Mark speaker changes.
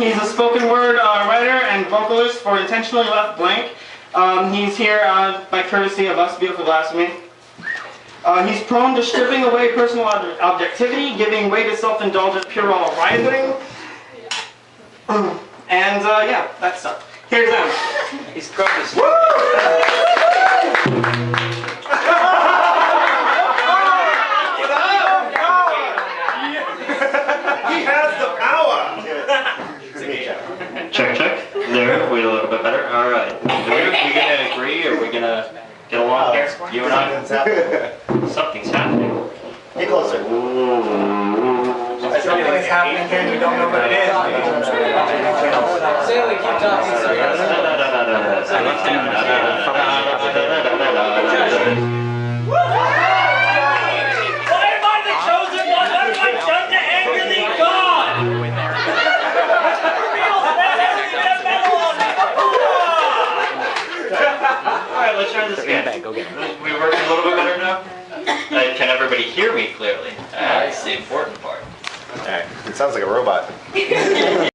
Speaker 1: He's a spoken word uh, writer and vocalist for Intentionally Left Blank. Um, he's here uh, by courtesy of us, Beautiful Blasphemy. Uh, he's prone to stripping away personal ob- objectivity, giving way to self-indulgent puerile writhing. and uh, yeah, that stuff. Here's him.
Speaker 2: He's prone bit better. All right. Are we, we gonna agree? Or are we gonna get along here? You and I? Something's happening.
Speaker 3: Get closer.
Speaker 4: Something's happening here and you don't know what it is.
Speaker 5: Saley, keep talking, sir.
Speaker 6: Why
Speaker 2: let's try this again. We working a little bit better now? Uh, can everybody hear me clearly? That's the important part.
Speaker 3: Alright, it sounds like a robot.